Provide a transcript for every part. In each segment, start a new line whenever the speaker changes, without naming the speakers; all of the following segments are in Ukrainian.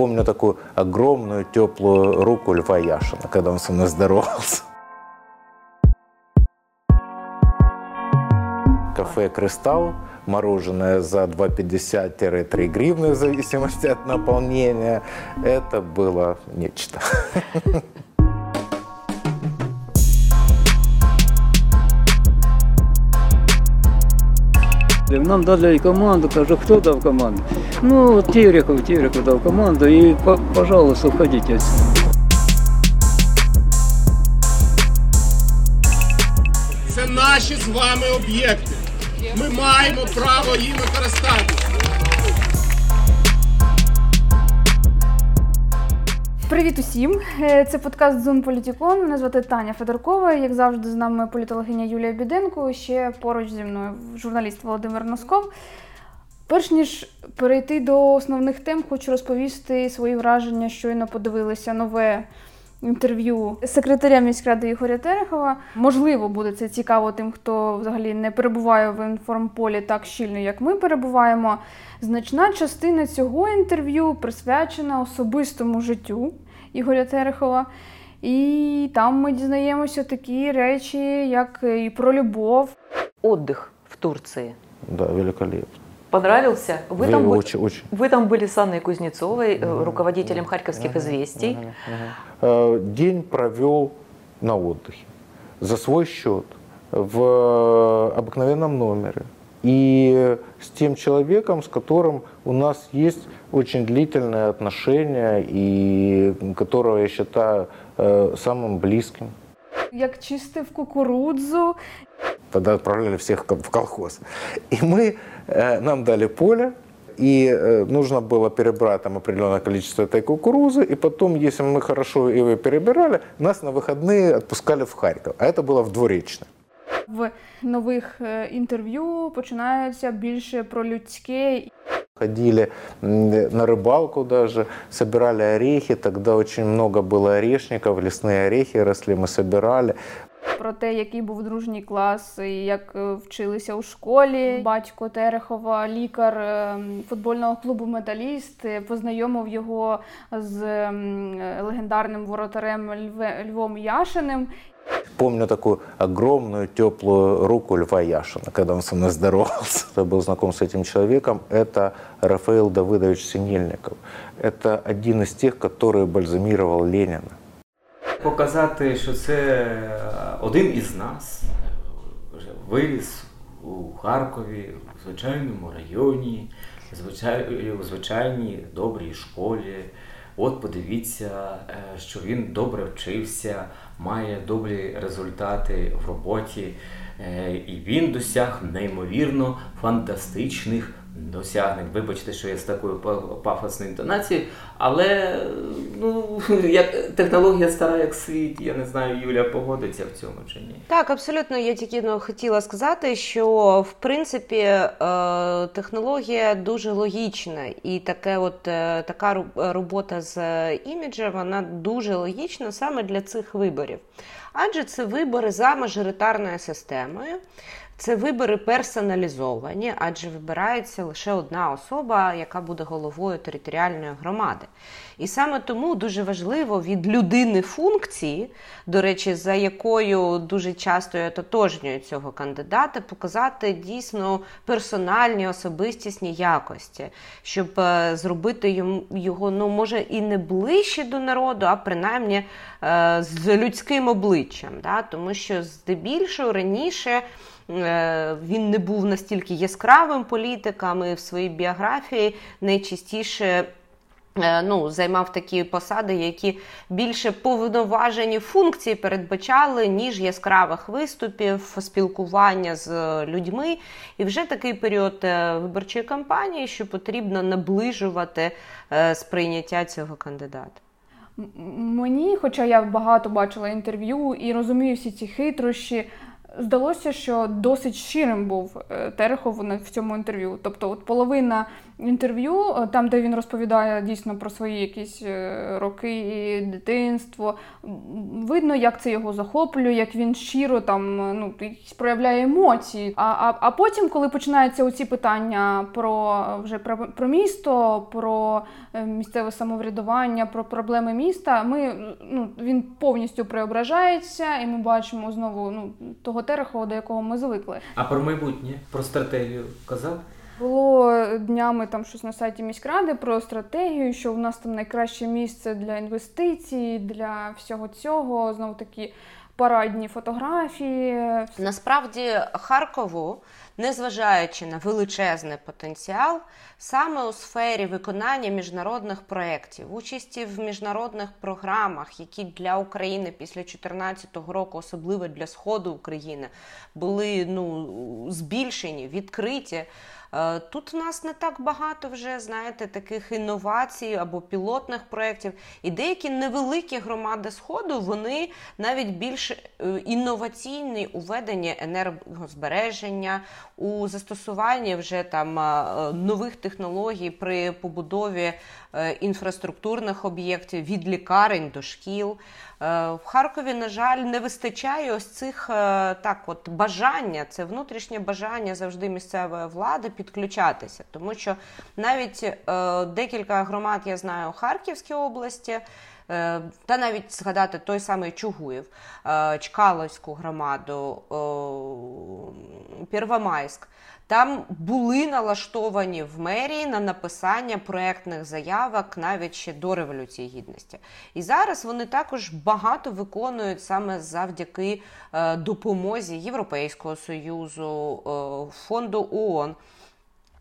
Помню такую огромную теплую руку Льва Яшина, когда он со мной здоровался. Кафе «Кристалл», мороженое за 2,50-3 гривны в зависимости от наполнения. Это было нечто.
Нам дали команду, кажу, хто дав команду? Ну, Терехов, Терехов дав команду і, по- пожалуйста, входите.
Це наші з вами об'єкти. Ми маємо право їм користатися.
Привіт усім! Е, Це подкаст Зон Політікон. Мене звати Таня Федоркова. Як завжди, з нами політологиня Юлія Біденко. Ще поруч зі мною журналіст Володимир Носков. Перш ніж перейти до основних тем, хочу розповісти свої враження. Щойно подивилися нове інтерв'ю секретаря міськради Ігоря Терехова. Можливо, буде це цікаво тим, хто взагалі не перебуває в інформполі так щільно, як ми перебуваємо. Значна частина цього інтерв'ю присвячена особистому життю Ігоря Терехова. І там ми дізнаємося такі речі, як і про любов,
отдых в Турции.
Да, великолепно.
Понравился? Вы там, были,
очень, очень.
вы там были с Анной Кузнецовой, э, руководителем харьковских известий.
Э, День провел на отдыхе за свой счет в обыкновенном номере. И с тем человеком, с которым у нас есть очень длительные отношения и которого я считаю э, самым близким.
як чистив кукурудзу.
Тогда отправляли всех в колхоз. И мы, э, нам дали поле, и э, нужно было перебрать там определенное количество этой кукурузы, и потом, если мы хорошо его перебирали, нас на выходные отпускали в Харьков, а это было в Двуречное.
В нових е, інтерв'ю починаються більше про людське
Ходили на рыбалку даже, собирали орехи, тогда очень много было орешников, лесные орехи росли, мы собирали.
про те, який був дружній клас, і як е, вчилися у школі. Батько Терехова, лікар е, футбольного клубу Металіст, е, познайомив його з м, е, легендарним воротарем Льве- Львом Яшиним.
Помню такую огромную теплую руку Льва Яшина, когда он со мной здоровался. Я был знаком с этим человеком. Это Рафаил Давыдович Синельников. Это один из тех, который бальзамировал Ленина.
Показати, що це е, один із нас вже виріс у Харкові, у звичайному районі, у звичайній добрій школі. От подивіться, е, що він добре вчився, має добрі результати в роботі, е, і він досяг неймовірно фантастичних досягнень. Вибачте, що я з такою па- пафосною інтонацією, але ну, як технологія стара як світ, я не знаю, Юля погодиться в цьому чи ні.
Так, абсолютно. Я тільки ну, хотіла сказати, що в принципі е, технологія дуже логічна, і таке, от е, така робота з іміджем, вона дуже логічна саме для цих виборів. Адже це вибори за мажоритарною системою. Це вибори персоналізовані, адже вибирається лише одна особа, яка буде головою територіальної громади. І саме тому дуже важливо від людини функції, до речі, за якою дуже часто і ототожнюють цього кандидата, показати дійсно персональні особистісні якості, щоб е, зробити його, ну може і не ближче до народу, а принаймні е, з людським обличчям. Да? Тому що здебільшого раніше. Е, Він не був настільки яскравим політиком і в своїй біографії найчастіше е, ну, займав такі посади, які більше повноважені функції передбачали, ніж яскравих виступів, спілкування з людьми. І вже такий період е, виборчої кампанії, що потрібно наближувати сприйняття цього кандидата.
Мені, хоча я багато бачила інтерв'ю і розумію всі ці хитрощі, здалося, що досить щирим був е, Терехов в цьому інтерв'ю. Тобто, от половина інтерв'ю, е, там, де він розповідає дійсно про свої якісь е, роки, дитинство, видно, як це його захоплює, як він щиро там е, ну, проявляє емоції. А, а, а потім, коли починаються оці питання про вже про, про місто, про місцеве самоврядування, про проблеми міста, ми ну він повністю преображається, і ми бачимо знову ну того Терехова, до якого ми звикли.
А про майбутнє, про стратегію казав?
Було днями там щось на сайті міськради про стратегію, що в нас там найкраще місце для інвестицій, для всього цього. Знову такі парадні фотографії.
Насправді Харкову, незважаючи на величезний потенціал, саме у сфері виконання міжнародних проєктів, участі в міжнародних програмах, які для України після 2014 року, особливо для сходу України, були ну збільшені, відкриті. Е, Тут в нас не так багато вже, знаєте, таких інновацій або пілотних проєктів. І деякі невеликі громади Сходу, вони навіть більш е, інноваційні у веденні енергозбереження, у застосуванні вже там е, нових технологій при побудові інфраструктурних об'єктів від лікарень до шкіл. Е, В Харкові, на жаль, не вистачає ось цих е, так, от бажання, це внутрішнє бажання завжди місцевої влади підключатися, тому що навіть е, декілька громад я знаю у Харківській області. Е, Та навіть згадати той самий Чугуєв, е, Чкаловську громаду, Первомайськ. Там були налаштовані в мерії на написання проектних заявок навіть ще до Революції Гідності. І зараз вони також багато виконують саме завдяки е, допомозі Європейського Союзу, фонду ООН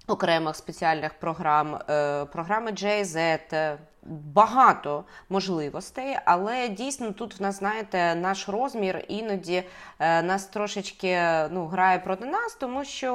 окремих спеціальних програм, програми е, багато можливостей, але дійсно тут в нас, знаєте, наш розмір іноді е, нас трошечки ну, грає проти нас, тому що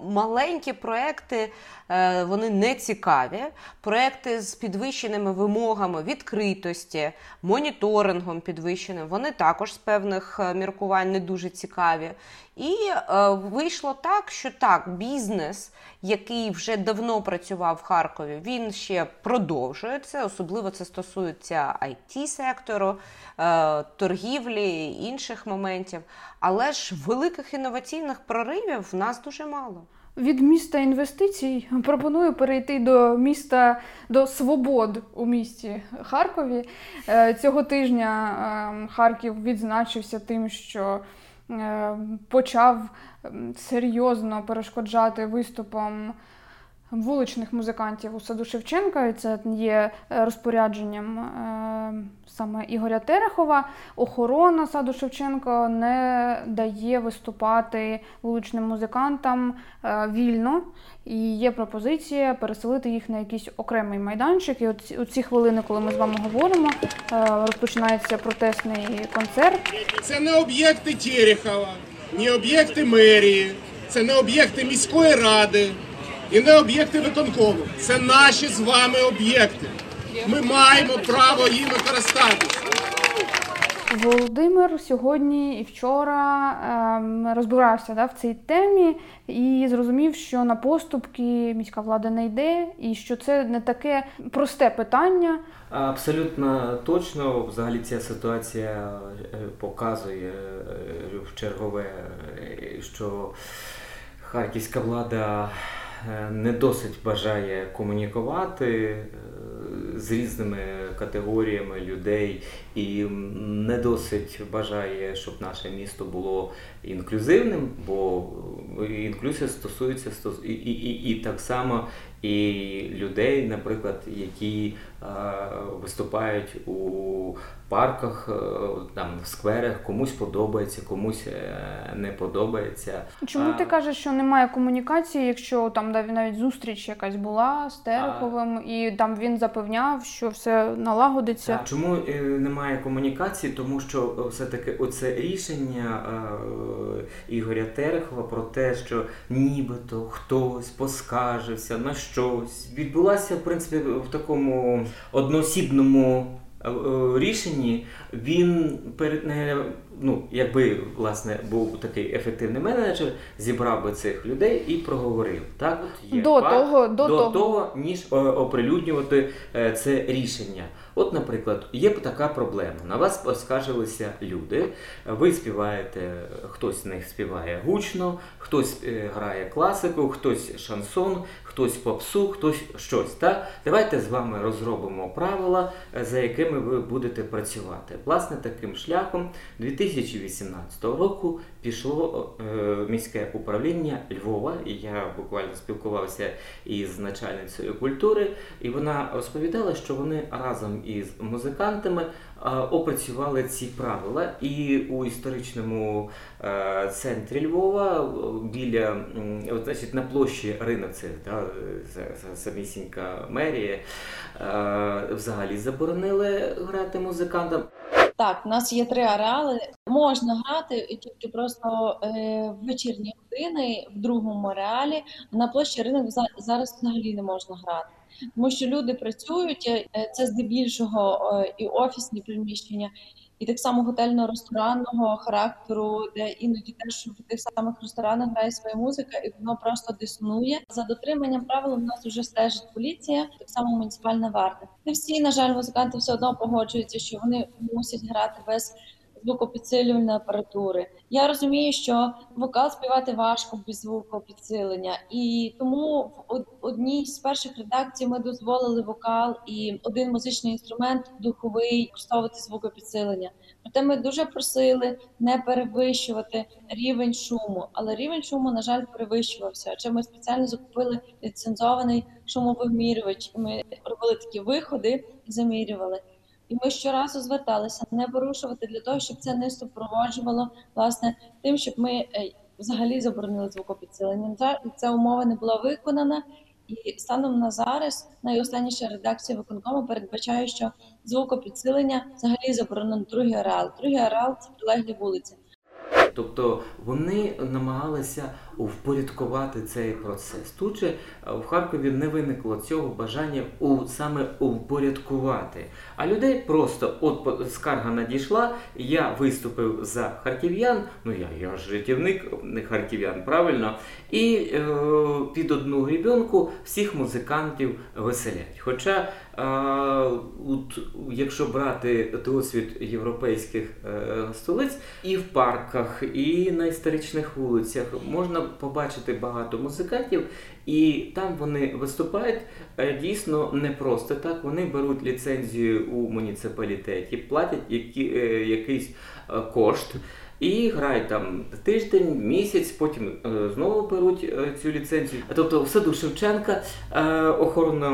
е, маленькі проекти е, вони не цікаві. Проекти з підвищеними вимогами відкритості, моніторингом підвищеним, вони також з певних міркувань не дуже цікаві. І е, вийшло так, що так, бізнес, який вже давно працював в Харкові, він ще продовжує це. Особливо це стосується it сектору, е, торгівлі інших моментів. Але ж великих інноваційних проривів в нас дуже мало.
Від міста інвестицій пропоную перейти до міста до свобод у місті Харкові. Е, Цього тижня е, Харків відзначився тим, що почав серйозно перешкоджати виступам вуличних музикантів у саду Шевченка. І це є е, розпорядженням е, саме Ігоря Терехова. Охорона саду Шевченка не дає виступати вуличним музикантам е, вільно. І є пропозиція переселити їх на якийсь окремий майданчик. І у ці хвилини, коли ми з вами говоримо, е, розпочинається протестний концерт.
Це не об'єкти Терехова, не об'єкти мерії, це не об'єкти міської ради і не об'єкти виконкому. Це наші з вами об'єкти. Ми маємо право їми користатися.
Володимир сьогодні і вчора ем, розбирався да, в цій темі і зрозумів, що на поступки міська влада не йде, і що це не таке просте питання.
Абсолютно точно, взагалі ця ситуація е, показує е, в чергове, е, що харківська влада не досить бажає комунікувати е, з різними категоріями людей і не досить бажає, щоб наше місто було інклюзивним, бо інклюзія стосується стос- і, і, і, і так само і людей, наприклад, які е, виступають у парках, е, там в скверах, комусь подобається, комусь е, не подобається.
Чому
А,
ти кажеш, що немає комунікації, якщо там нав- навіть зустріч якась була з Тереховим, і там він запевняв, що все налагодиться.
А чому е, немає комунікації? Тому що все-таки оце рішення Ігоря Терехова про те, що нібито хтось поскаржився на щось, відбулася в принципі в такому одноосібному е, е, рішенні. Він перед ну, якби власне був такий ефективний менеджер, зібрав би цих людей і проговорив. Так, от є
До
факт,
того- до того.
того, ніж е, оприлюднювати це рішення. От, наприклад, є така проблема. На вас поскаржилися люди. Ви співаєте, хтось з них співає гучно, хтось грає класику, хтось шансон, хтось попсу, хтось щось. Так? Давайте з вами розробимо правила, е, за якими ви будете працювати. Власне, таким шляхом 2018 року пішло е, міське управління Львова, і я буквально спілкувався із начальницею культури, і вона розповідала, що вони разом із музикантами е, опрацювали ці правила. І у історичному е, центрі Львова біля от, значить, на площі ринок, це да, самісінька мерія, взагалі заборонили грати музикантам.
Так, у нас є три ареали. Можна грати тільки просто е, вечірні години в другому ареалі. На площі ринок за- зараз взагалі не можна грати. Тому що люди працюють, е, це здебільшого е, і офісні приміщення, і так само готельно-ресторанного характеру, де іноді теж в тих самих ресторанах грає своя музика, і воно просто диснує. За дотриманням правил у нас вже стежить поліція, так само муніципальна варта. Не всі, на жаль, музиканти все одно погоджуються, що вони мусять грати без звукопідсилювальної апаратури. Я розумію, що вокал співати важко без звукопідсилення, і тому в одній з перших редакцій ми дозволили вокал і один музичний інструмент духовий використовувати звукопідсилення. Проте ми дуже просили не перевищувати рівень шуму, але рівень шуму, на жаль, перевищувався. Адже ми спеціально закупили ліцензований шумовимірювач. Ми робили такі виходи замірювали. І ми щоразу зверталися не порушувати для того, щоб це не супроводжувало власне тим, щоб ми е, взагалі заборонили звукопідсилення. Ця умова не була виконана, і станом на зараз найостанніша редакція виконкому передбачає, що звукопідсилення взагалі заборонено другий ареал. Другий ареал це прилеглі вулиці.
Тобто вони намагалися впорядкувати цей процес. Тут же е, в Харкові не виникло цього бажання у саме впорядкувати. А людей просто от скарга надійшла, я виступив за харків'ян. Ну я, я ж рятівник не харків'ян, правильно. І е, під одну грібенку всіх музикантів веселять. Хоча е, от, якщо брати досвід європейських е, столиць, і в парках, і на історичних вулицях можна побачити багато музикантів, і там вони виступають е, дійсно не просто так. Вони беруть ліцензію у муніципалітеті, платять які, е, якийсь е, кошт. І грають там тиждень, місяць, потім е, знову беруть е, цю ліцензію. Тобто в саду Шевченка е, охорона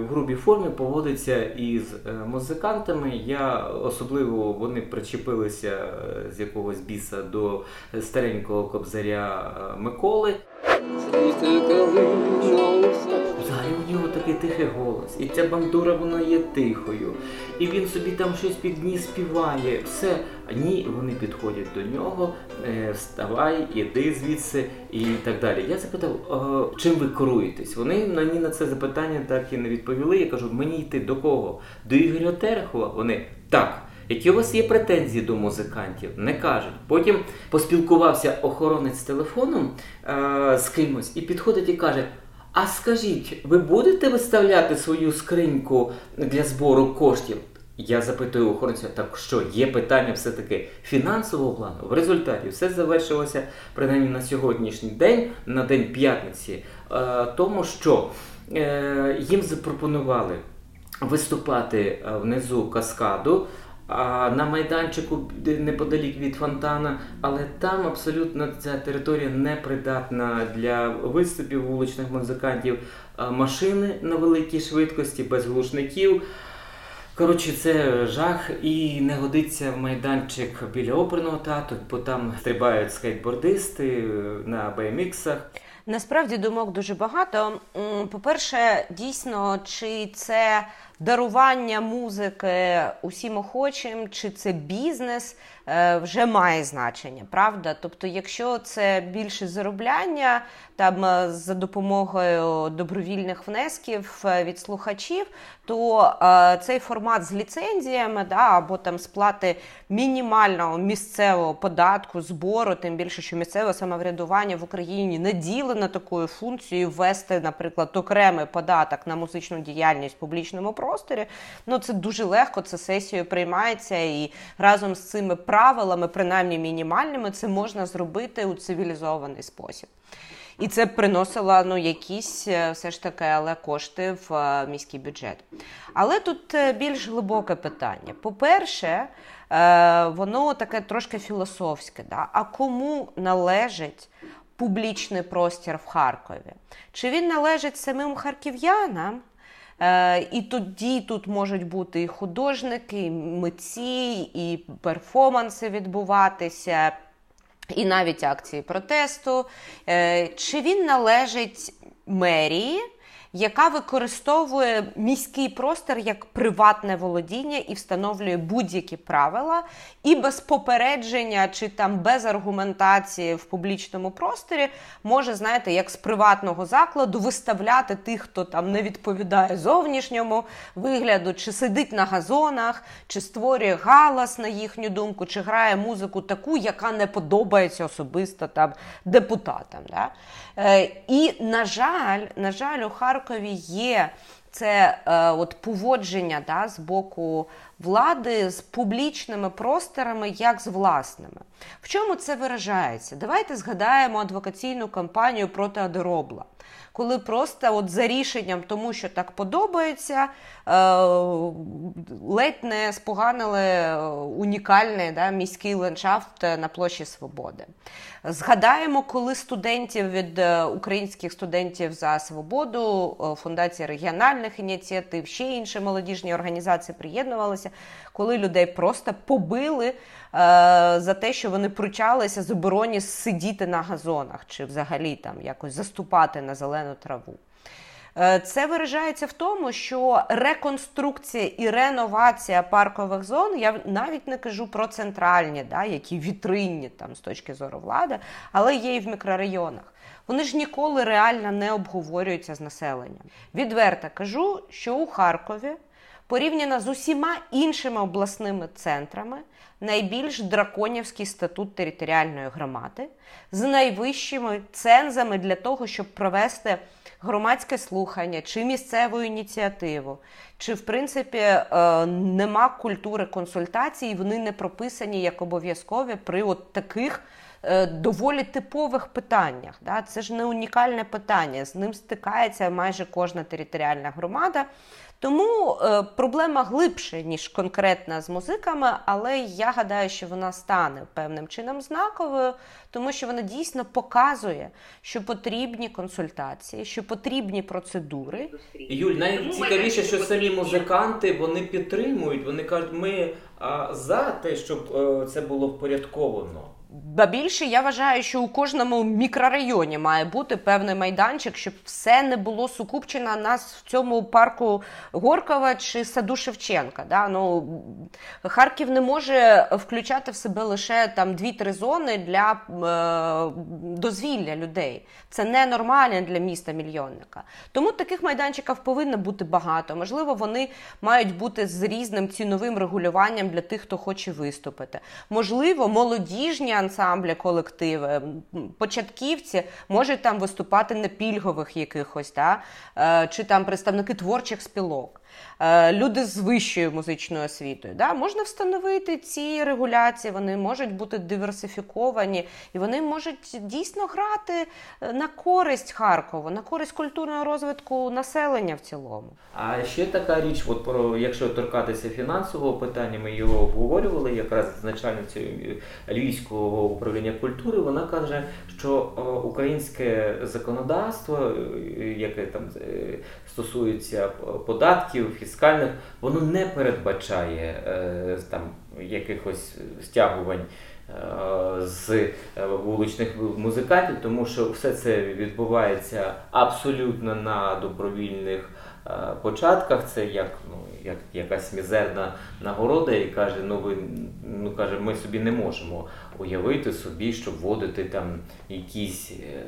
в грубій формі поводиться із музикантами. Я особливо вони причепилися з якогось біса до старенького кобзаря Миколи. Взагалі у нього такий тихий голос, і ця бандура вона є тихою, і він собі там щось під ніс співає. Все, ні, вони підходять до нього, е, вставай, іди звідси і так далі. Я запитав, «Е, чим ви керуєтесь? Вони мені на це запитання так і не відповіли. Я кажу, мені йти до кого? До Ігоря Терехова? Вони так. Які у вас є претензії до музикантів? Не кажуть. Потім поспілкувався охоронець з телефоном е, з кимось і підходить і каже: А скажіть, ви будете виставляти свою скриньку для збору коштів? Я запитую охоронця, так що є питання все-таки фінансового плану. В результаті все завершилося принаймні на сьогоднішній день, на день п'ятниці, е, тому що е, їм запропонували виступати е, внизу каскаду. На майданчику неподалік від фонтана, але там абсолютно ця територія не придатна для виступів вуличних музикантів. Машини на великій швидкості, без глушників. Коротше, це жах і не годиться в майданчик біля оперного театру, бо там стрибають скейтбордисти е, на BMX-ах.
Насправді думок дуже багато. По-перше, дійсно, чи це дарування музики усім охочим, чи це бізнес, вже має значення, правда? Тобто, якщо це більше заробляння там е, за допомогою добровільних внесків е, від слухачів, то е, цей формат з ліцензіями да, або там сплати мінімального місцевого податку, збору, тим більше, що місцеве самоврядування в Україні наділено такою функцією ввести, наприклад, окремий податок на музичну діяльність в публічному просторі. Ну це дуже легко, це сесією приймається, і разом з цими правилами, принаймні мінімальними, це можна зробити у цивілізований спосіб. І це приносило ну, якісь е, все ж таки але кошти в е, міський бюджет. Але тут е, більш глибоке питання. По-перше, воно таке трошки філософське. Да? А кому належить публічний простір в Харкові? Чи він належить самим харків'янам? І тоді тут можуть бути і художники, і митці, і перформанси відбуватися, і навіть акції протесту. Е, чи він належить мерії? Яка використовує міський простір як приватне володіння і встановлює будь-які правила, і без попередження чи там без аргументації в публічному просторі може, знаєте, як з приватного закладу виставляти тих, хто там не відповідає зовнішньому вигляду, чи сидить на газонах, чи створює галас на їхню думку, чи грає музику таку, яка не подобається особисто там депутатам. Да? Е, І, на жаль, на жаль, у Харкові є це е, от поводження да, з боку влади з публічними просторами, як з власними. В чому це виражається? Давайте згадаємо адвокаційну кампанію проти Адеробла коли просто от за рішенням, тому що так подобається, е, ледь не споганили унікальний да, міський ландшафт на площі Свободи. Згадаємо, коли студентів від е, українських студентів за свободу, фундація регіональних ініціатив, ще інші молодіжні організації приєднувалися, коли людей просто побили за те, що вони пручалися забороні сидіти на газонах чи взагалі там якось заступати на зелену траву. Е, це виражається в тому, що реконструкція і реновація паркових зон, я навіть не кажу про центральні, да, які вітринні там з точки зору влади, але є і в мікрорайонах. Вони ж ніколи реально не обговорюються з населенням. Відверто кажу, що у Харкові порівняно з усіма іншими обласними центрами найбільш драконівський статут територіальної громади з найвищими цензами для того, щоб провести громадське слухання чи місцеву ініціативу, чи в принципі е, нема культури консультацій, вони не прописані як обов'язкові при от таких. Е, доволі типових питаннях. Це ж не унікальне питання. З ним стикається майже кожна територіальна громада. Тому е, проблема глибше, ніж конкретна з музиками, але я гадаю, що вона стане певним чином знаковою, тому що вона дійсно показує, що потрібні консультації, що потрібні процедури.
Юль, найцікавіше, що самі музиканти вони підтримують, вони кажуть, ми а, за те, щоб е, це було впорядковано.
Ба більше я вважаю, що у кожному мікрорайоні має бути певний майданчик, щоб все не було сукупчено нас в цьому парку Горкова чи саду Шевченка. Да? Ну, Харків не може включати в себе лише там дві-три зони для е, дозвілля людей. Це ненормально для міста мільйонника. Тому таких майданчиків повинно бути багато. Можливо, вони мають бути з різним ціновим регулюванням для тих, хто хоче виступити. Можливо, молодіжні ансамблі, колективи, початківці можуть там виступати на пільгових якихось, да? Е, чи там представники творчих спілок. Е, люди з вищою музичною освітою. Да? Можна встановити ці регуляції, вони можуть бути диверсифіковані і вони можуть дійсно грати е, на користь Харкову, на користь культурного розвитку населення в цілому.
А ще така річ, от про якщо торкатися фінансового питання, ми його обговорювали якраз з начальницею Львівського управління культури. Вона каже, що е, українське законодавство, яке там стосується податків фондів фіскальних, воно не передбачає е, там якихось стягувань. Е, з е, вуличних музикантів, тому що все це відбувається абсолютно на добровільних початках. Це як ну як якась мізерна нагорода, і каже: ну ви ну каже, ми собі не можемо уявити собі, щоб вводити там якісь е,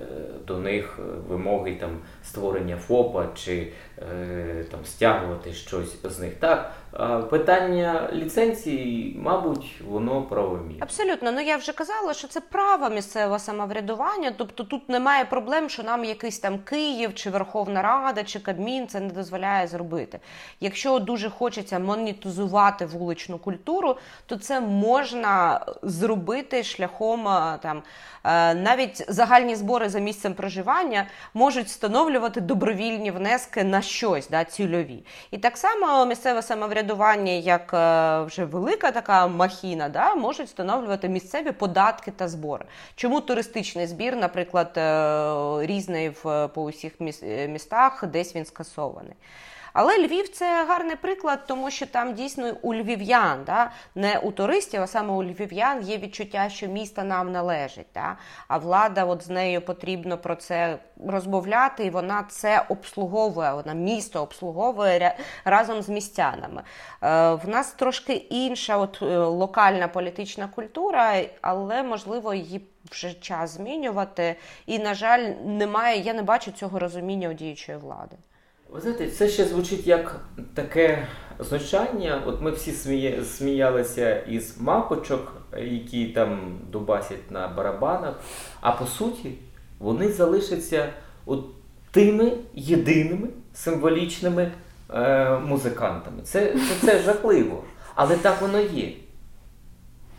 до них вимоги там створення ФОПа чи е, там стягувати щось з них. Так, питання ліцензії, мабуть, воно правомірне.
Абсолютно, ну я вже казала, що це право місцевого самоврядування. Тобто тут немає проблем, що нам якийсь там Київ чи Верховна Рада чи Кабмін це не дозволяє зробити. Якщо дуже хочеться монетизувати вуличну культуру, то це можна зробити шляхом е, там е, навіть загальні збори за місцем проживання можуть встановлювати добровільні внески на щось да, цільові. І так само місцеве самоврядування, як е, вже велика така махіна, да, можуть встановлювати місцеві податки та збори. Чому туристичний збір, наприклад, різний по усіх містах, десь він скасований. Але Львів це гарний приклад, тому що там дійсно у львів'ян, да, не у туристів, а саме у львів'ян є відчуття, що місто нам належить. Да, а влада от з нею потрібно про це розмовляти, і вона це обслуговує. Вона місто обслуговує разом з містянами. Е, В нас трошки інша, от е, локальна політична культура, але можливо її. Вже час змінювати, і на жаль, немає. Я не бачу цього розуміння у діючої влади.
Ви знаєте, це ще звучить як таке знущання. От ми всі сміє, сміялися із мапочок, які там дубасять на барабанах. А по суті, вони залишаться от тими єдиними символічними е, музикантами. Це, це, це жахливо. Але так воно є.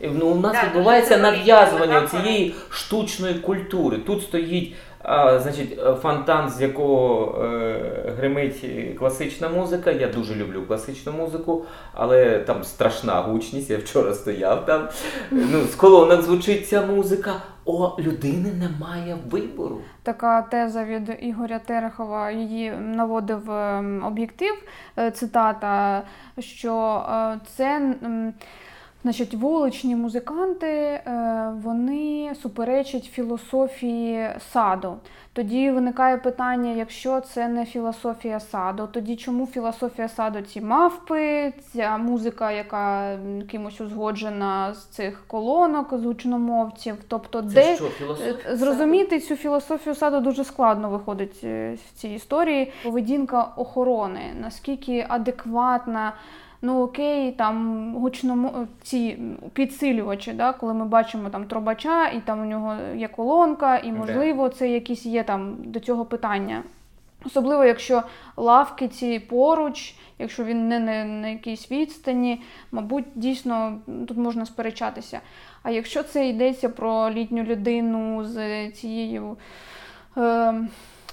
Ну, У нас відбувається нав'язування цієї штучної культури. Тут стоїть а, Значить, фонтан, з якого е, гримить класична музика. Я дуже люблю класичну музику, але там страшна гучність. Я вчора стояв там. Ну, З колонок звучить ця музика. О, людини немає вибору.
Така теза від Ігоря Терехова її наводив ем, об'єктив. Е, цитата, що е, це. Значить, вуличні музиканти е, вони суперечать філософії саду. Тоді виникає питання: якщо це не філософія саду, тоді чому філософія саду ці мавпи, ця музика, яка кимось узгоджена з цих колонок, з гучномовців? Тобто,
це
де
що, філософія
зрозуміти цю філософію саду дуже складно виходить е, в цій історії. Поведінка охорони, наскільки адекватна. Ну окей, там гучно ці підсилювачі, да, коли ми бачимо там трубача, і там у нього є колонка, і можливо це якісь є там до цього питання. Особливо, якщо лавки ці поруч, якщо він не на, на якійсь відстані, мабуть, дійсно тут можна сперечатися. А якщо це йдеться про літню людину з цією. Е,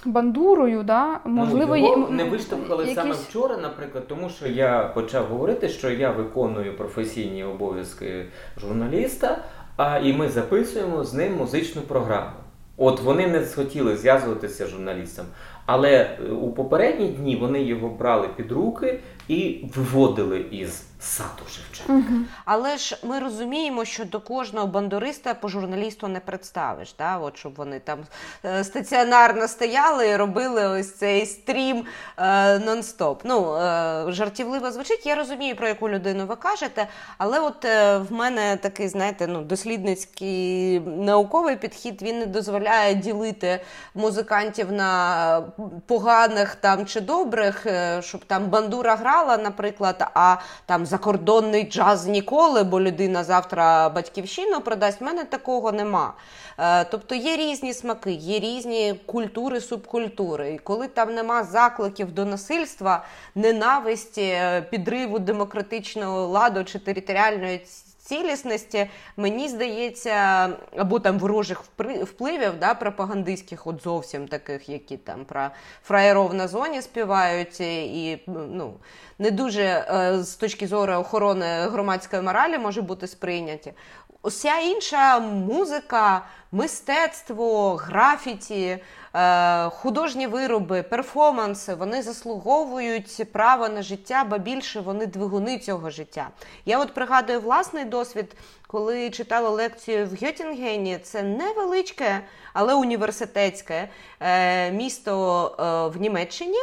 бандурою, да, можливо,
ну, його не виштовхали якісь... саме вчора, наприклад, тому що я почав говорити, що я виконую професійні обов'язки журналіста, а і ми записуємо з ним музичну програму. От вони не схотіли зв'язуватися з журналістом, але е, у попередні дні вони його брали під руки і виводили із саду Шевченка. Угу.
Але ж ми розуміємо, що до кожного бандуриста по журналісту не представиш. Да? От щоб вони там е, стаціонарно стояли і робили ось цей стрім е, нон-стоп. Ну, е, жартівливо звучить. Я розумію, про яку людину ви кажете, але от е, в мене такий, знаєте, ну, дослідницький науковий підхід він не дозволяє ділити музикантів на поганих там чи добрих, е, щоб там бандура грала, наприклад, а там закордонний джаз ніколи, бо людина завтра батьківщину продасть. В мене такого нема. Е, тобто є різні смаки, є різні культури, субкультури. І коли там нема закликів до насильства, ненависті, е, підриву демократичного ладу чи територіальної цілісності, мені здається, або там ворожих впливів да, пропагандистських, от зовсім таких, які там про фраєров на зоні співають, і ну, не дуже е, з точки зору охорони громадської моралі може бути сприйняті. Уся інша музика, мистецтво, графіті, е, художні вироби, перформанси вони заслуговують право на життя, бо більше вони двигуни цього життя. Я от пригадую власний досвід, коли читала лекцію в Гьотінгені. Це невеличке, але університетське е, місто в Німеччині.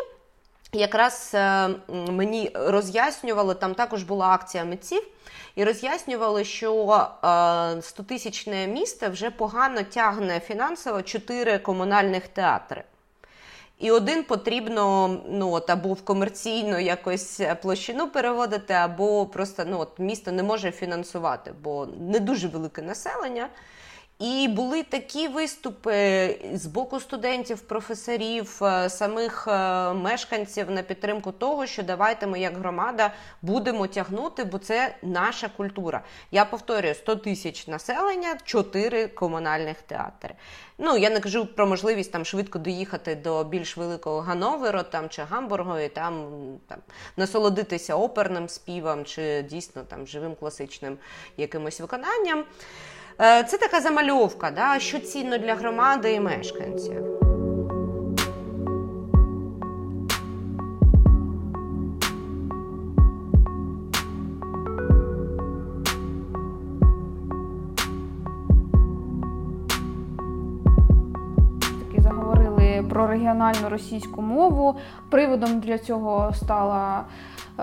Якраз е, мені роз'яснювали, там також була акція митців, і роз'яснювали, що 100-тисячне місто вже погано тягне фінансово чотири комунальних театри. І один потрібно ну, от, або в комерційну якось площину переводити, або просто ну, от, місто не може фінансувати, бо не дуже велике населення. І були такі виступи з боку студентів, професорів, е, самих е, мешканців на підтримку того, що давайте ми як громада будемо тягнути, бо це наша культура. Я повторюю: 100 тисяч населення, 4 комунальних театри. Ну я не кажу про можливість там швидко доїхати до більш великого Гановеру там чи Гамбургу і там там насолодитися оперним співом чи дійсно там живим класичним якимось виконанням. Е, це така замальовка, да, що цінно для громади і мешканців.
Про регіональну російську мову. Приводом для цього стала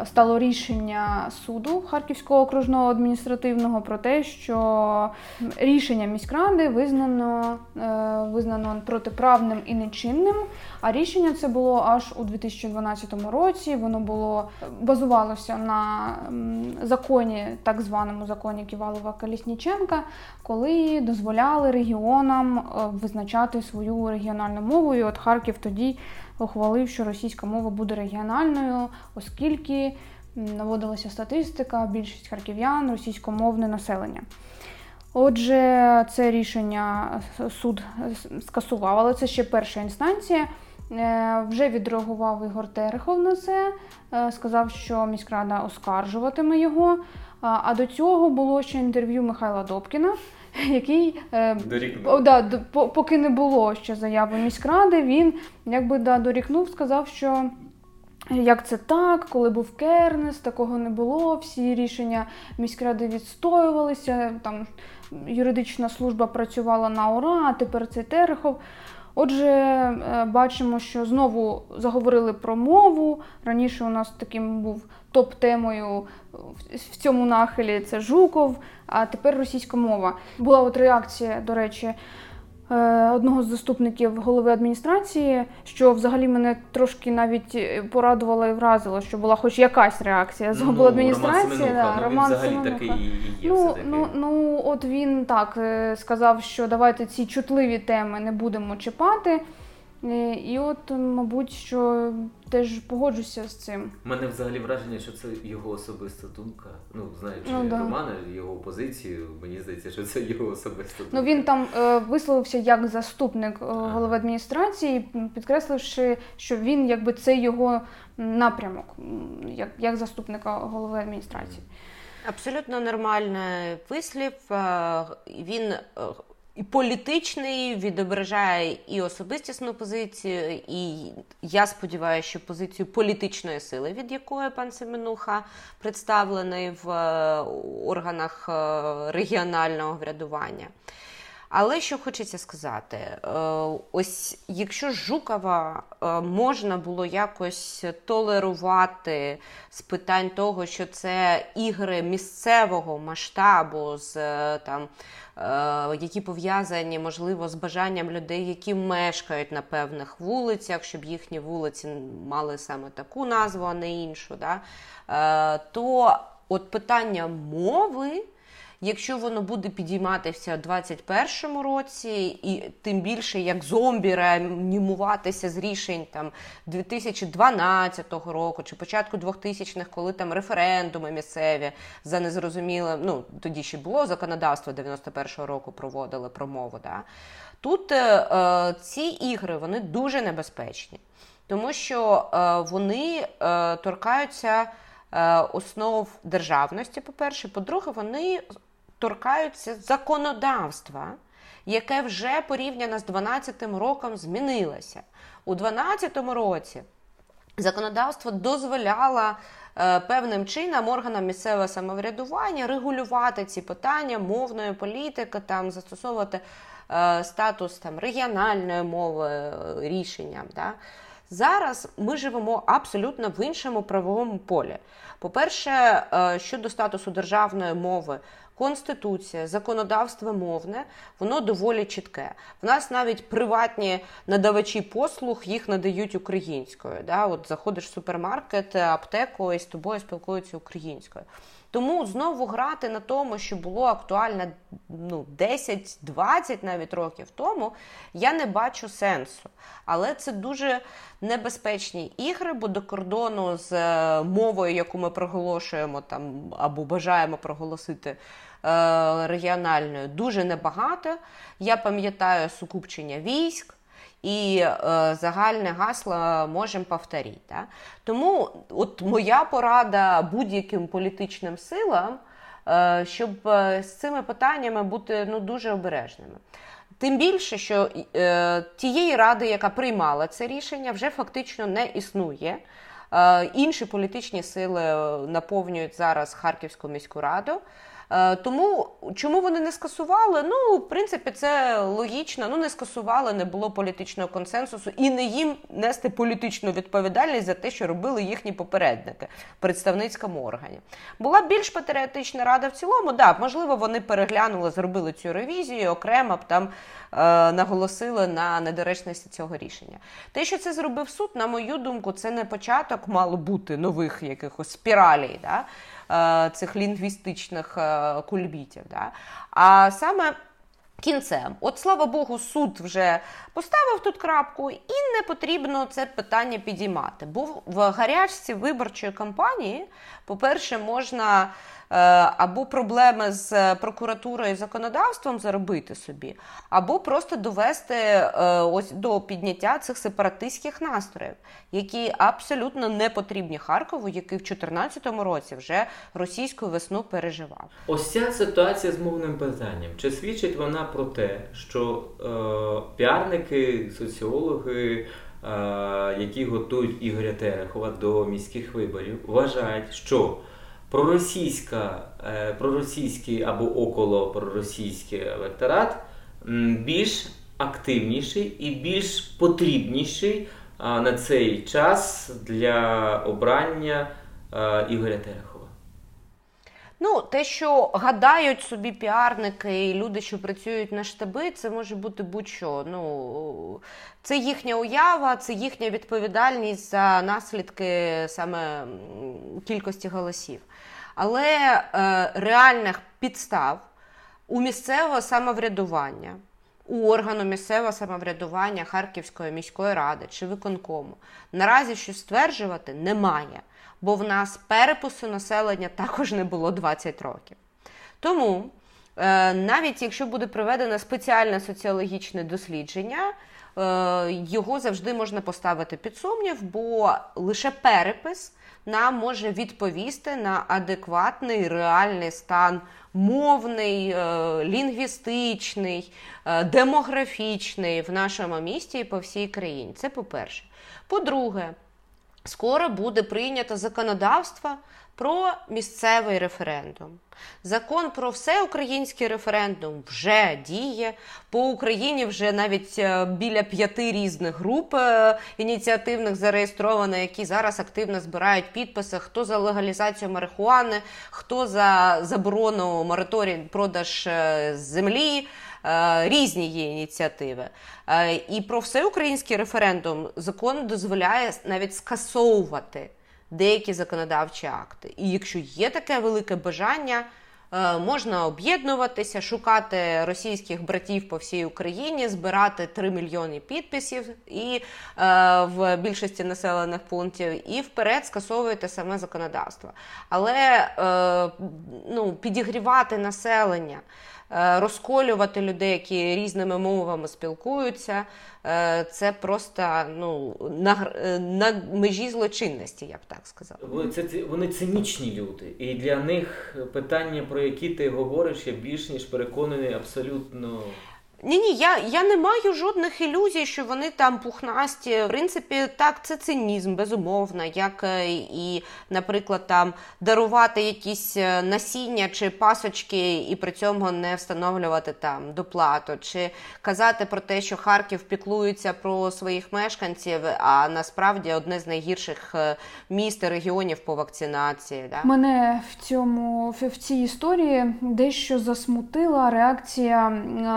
стало рішення суду Харківського окружного адміністративного про те, що рішення міськради визнано е, визнано протиправним і нечинним. А рішення це було аж у 2012 році. Воно було базувалося на законі, так званому законі Ківалова Калісніченка, коли дозволяли регіонам е, визначати свою регіональну мову. І от Харків тоді ухвалив, що російська мова буде регіональною, оскільки наводилася статистика, більшість харків'ян російськомовне населення. Отже, це рішення суд скасував, але це ще перша інстанція. Е, вже відреагував Ігор Терехов на це, е, сказав, що міськрада оскаржуватиме його. А до цього було ще інтерв'ю Михайла Добкіна, який е, о, да, поки не було ще заяви міськради, він якби да, дорікнув, сказав, що. Як це так, коли був Кернес, такого не було. Всі рішення міськради відстоювалися. Там юридична служба працювала на ура, а тепер це Терехов. Отже, е, бачимо, що знову заговорили про мову. Раніше у нас таким був топ-темою в цьому нахилі це Жуков, а тепер російська мова. Була от реакція, до речі, Е, одного з заступників голови адміністрації, що взагалі мене трошки навіть порадувало і вразило, що була хоч якась реакція з
ну,
адміністрації.
Роман
да, Роман
взагалі такий є
ну, ну, ну от він так е, сказав, що давайте ці чутливі теми не будемо чіпати. Е, і от, мабуть, що теж погоджуся з цим.
У мене взагалі враження, що це його особиста думка. Ну, знаючи
ну, да.
Романа, його позицію, мені здається, що це його особиста думка.
Ну він там е, висловився як заступник е, голови адміністрації, підкресливши, що він якби це його напрямок, як, як заступника голови адміністрації.
Абсолютно нормальний вислів. Е, він е, і політичний відображає і особистісну позицію, і я сподіваюся, що позицію політичної сили, від якої пан Семенуха представлений в е, органах е, регіонального врядування. Але що хочеться сказати, е, ось якщо Жукова можна було якось толерувати з питань того, що це ігри місцевого масштабу з там. Е, які пов'язані, можливо, з бажанням людей, які мешкають на певних вулицях, щоб їхні вулиці мали саме таку назву, а не іншу. Да? Е, то от питання мови Якщо воно буде підійматися у 2021 році, і тим більше як зомбі реанімуватися з рішень там 2012 року чи початку 2000-х, коли там референдуми місцеві за незрозуміле, ну тоді ще було законодавство 91-го року проводили промову. Да? Тут е, е, ці ігри вони дуже небезпечні, тому що е, вони е, торкаються. Е, основ державності, по-перше, по-друге, вони торкаються законодавства, яке вже порівняно з 12 роком змінилося. У 12 році законодавство дозволяло е, певним чином органам місцевого самоврядування регулювати ці питання мовної політики, там застосовувати е, статус там регіональної мови е, рішенням. Да? Зараз ми живемо абсолютно в іншому правовому полі. По-перше, е, щодо статусу державної мови, конституція, законодавство мовне, воно доволі чітке. В нас навіть приватні надавачі послуг їх надають українською. Да? От заходиш в супермаркет, аптеку і з тобою спілкуються українською. Тому знову грати на тому, що було актуально ну, 10-20 навіть років тому, я не бачу сенсу. Але це дуже небезпечні ігри, бо до кордону з е, мовою, яку ми проголошуємо там або бажаємо проголосити е, регіональною, дуже небагато. Я пам'ятаю сукупчення військ і е, загальне гасло можемо повторити. Да? Тому от моя порада будь-яким політичним силам, е, щоб е, з цими питаннями бути ну, дуже обережними. Тим більше, що е, тієї ради, яка приймала це рішення, вже фактично не існує. Е, інші політичні сили наповнюють зараз Харківську міську раду. Е, тому чому вони не скасували? Ну, в принципі, це логічно. Ну, не скасували, не було політичного консенсусу, і не їм нести політичну відповідальність за те, що робили їхні попередники в представницькому органі. Була більш патріотична рада в цілому. Да, можливо, вони переглянули, зробили цю ревізію, окремо б там е, наголосили на недоречності цього рішення. Те, що це зробив суд, на мою думку, це не початок мало бути нових якихось спіралей. Да? Е, цих лінгвістичних е, кульбітів. Да? А саме кінцем, от слава Богу, суд вже поставив тут крапку, і не потрібно це питання підіймати. Бо в гарячці виборчої кампанії, по-перше, можна. Е, або проблеми з прокуратурою і законодавством заробити собі, або просто довести е, ось до підняття цих сепаратистських настроїв, які абсолютно не потрібні Харкову, який в 2014 році вже російську весну переживав.
Ось ця ситуація з мовним питанням. Чи свідчить вона про те, що е, піарники, соціологи? Е, які готують Ігоря Терехова до міських виборів, вважають, що проросійська, е, проросійський або около проросійський електорат більш активніший і більш потрібніший на цей час для обрання е, Ігоря Терехова.
Ну, те, що гадають собі піарники і люди, що працюють на штаби, це може бути будь-що. Ну, Це їхня уява, це їхня відповідальність за наслідки саме кількості голосів. Але е, реальних підстав у місцевого самоврядування, у органу місцевого самоврядування Харківської міської ради чи виконкому наразі щось стверджувати немає, бо в нас перепису населення також не було 20 років. Тому. Е, навіть якщо буде проведено спеціальне соціологічне дослідження, е, його завжди можна поставити під сумнів, бо лише перепис нам може відповісти на адекватний реальний стан мовний, е, лінгвістичний, демографічний в нашому місті і по всій країні. Це по-перше. По-друге, скоро буде прийнято законодавство про місцевий референдум. Закон про всеукраїнський референдум вже діє. По Україні вже навіть е, біля п'яти різних груп е, ініціативних зареєстровано, які зараз активно збирають підписи: хто за легалізацію марихуани, хто за заборону мораторій продаж е, землі. Різні є ініціативи. І про всеукраїнський референдум закон дозволяє навіть скасовувати деякі законодавчі акти. І якщо є таке велике бажання, е, можна об'єднуватися, шукати російських братів по всій Україні, збирати 3 мільйони підписів і е, в більшості населених пунктів, і вперед скасовуєте саме законодавство. Але е, ну, підігрівати населення. Е, розколювати людей, які різними мовами спілкуються, е, це просто ну, на е, на межі злочинності, я б так сказала.
Це, Вони цинічні люди, і для них питання, про які ти говориш, я більш ніж переконаний, абсолютно.
Ні, ні, я, я не маю жодних ілюзій, що вони там пухнасті. В принципі, так, це цинізм, безумовно, як е, і, наприклад, там дарувати якісь е, насіння чи пасочки і при цьому не встановлювати там доплату, чи казати про те, що Харків піклується про своїх мешканців, а насправді одне з найгірших е, міст і регіонів по вакцинації. Да?
Мене в цьому в цій історії дещо засмутила реакція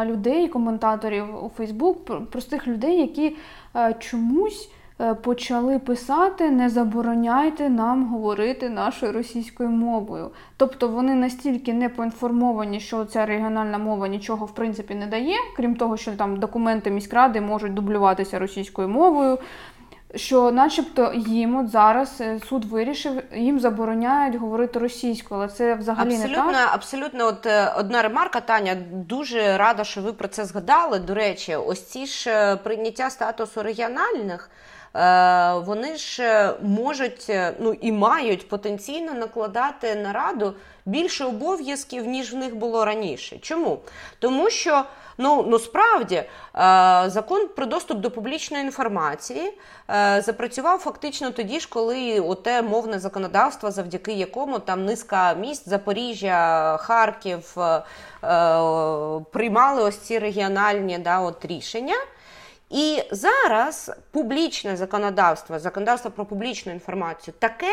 людей, коментаторів у Фейсбук, пр- простих людей, які е, чомусь е, почали писати не забороняйте нам говорити нашою російською мовою. Тобто вони настільки не поінформовані, що ця регіональна мова нічого в принципі не дає, крім того, що там документи міськради можуть дублюватися російською мовою. Що, начебто, їм от зараз е, суд вирішив, їм забороняють говорити російською, але це взагалі
абсолютно,
не так.
абсолютно, от е, одна ремарка, Таня. Дуже рада, що ви про це згадали. До речі, ось ці ж е, прийняття статусу регіональних. Вони ж можуть ну і мають потенційно накладати на раду більше обов'язків, ніж в них було раніше. Чому? Тому що ну, ну справді е, закон про доступ до публічної інформації е, запрацював фактично тоді ж, коли оте мовне законодавство, завдяки якому там низка міст Запоріжжя, Харків е, приймали ось ці регіональні да, от рішення. І зараз публічне законодавство, законодавство про публічну інформацію таке,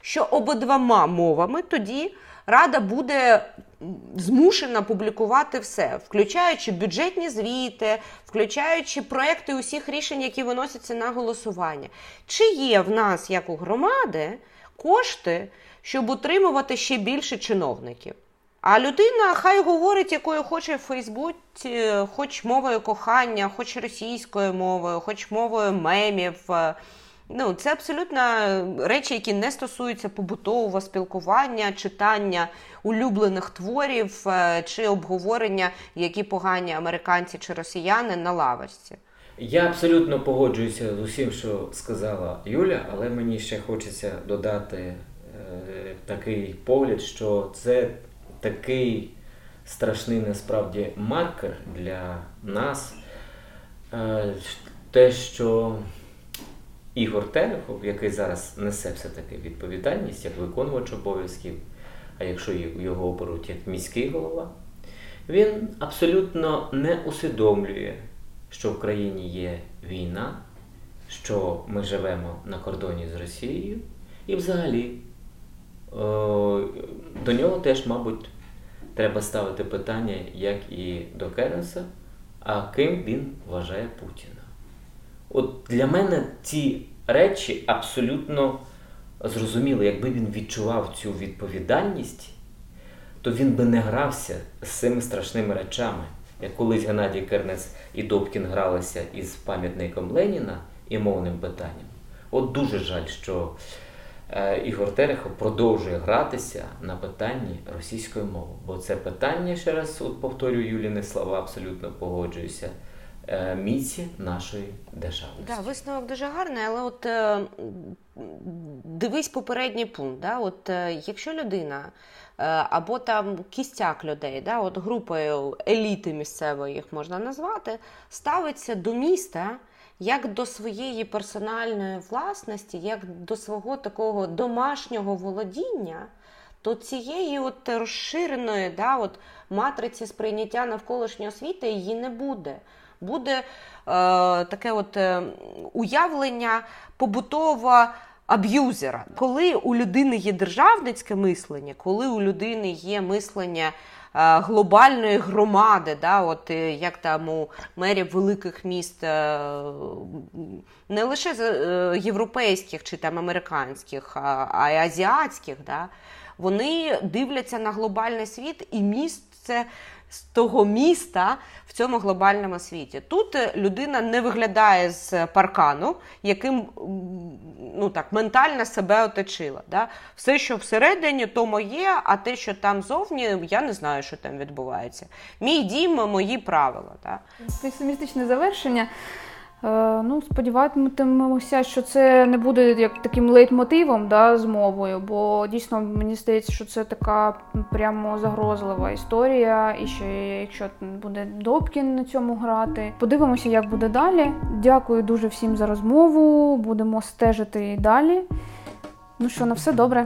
що обидвома мовами тоді Рада буде змушена публікувати все, включаючи бюджетні звіти, включаючи проекти усіх рішень, які виносяться на голосування. Чи є в нас, як у громади, кошти, щоб утримувати ще більше чиновників? А людина хай говорить, якою хоче в Фейсбуці, хоч мовою кохання, хоч російською мовою, хоч мовою мемів. Ну, це абсолютно речі, які не стосуються побутового спілкування, читання улюблених творів е, чи обговорення, які погані американці чи росіяни на лавочці.
Я абсолютно погоджуюся з усім, що сказала Юля, але мені ще хочеться додати е, такий погляд, що це такий страшний насправді маркер для нас. Е, те, що Ігор Терехов, який зараз несе все-таки відповідальність як виконувач обов'язків, а якщо його оберуть як міський голова, він абсолютно не усвідомлює, що в країні є війна, що ми живемо на кордоні з Росією, і взагалі до нього теж, мабуть, треба ставити питання, як і до Керенса, а ким він вважає Путіна. От для мене ці речі абсолютно зрозуміли, якби він відчував цю відповідальність, то він би не грався з цими страшними речами. Як колись Геннадій Кернес і Добкін гралися із пам'ятником Леніна і мовним питанням. От дуже жаль, що е, Ігор Терехов продовжує гратися на питанні російської мови. Бо це питання, ще раз от повторюю Юліни слова, абсолютно погоджуюся. Е, міці нашої державності.
Да, висновок дуже гарний, але от е, дивись попередній пункт. Да? От е, Якщо людина або там кістяк людей, да, от групою еліти місцевої їх можна назвати, ставиться до міста як до своєї персональної власності, як до свого такого домашнього володіння. То цієї от розширеної да, от матриці сприйняття навколишнього світу її не буде буде е, таке от е, уявлення побутового аб'юзера. Коли у людини є державницьке мислення, коли у людини є мислення е, глобальної громади, да, от як там у мерів великих міст, не лише європейських чи там американських, а й азіатських, да, вони дивляться на глобальний світ і міст це з того міста в цьому глобальному світі. Тут е, людина не виглядає з паркану, яким ну так ментально себе оточила. Да? Все, що всередині, то моє, а те, що там зовні, я не знаю, що там відбувається. Мій дім, мої правила. Да?
Песимістичне завершення. Е, ну, сподіватимемося, що це не буде як таким лейтмотивом да, з мовою, бо дійсно мені здається, що це така прямо загрозлива історія. І ще якщо буде Добкін на цьому грати, подивимося, як буде далі. Дякую дуже всім за розмову. Будемо стежити і далі. Ну що, на все добре.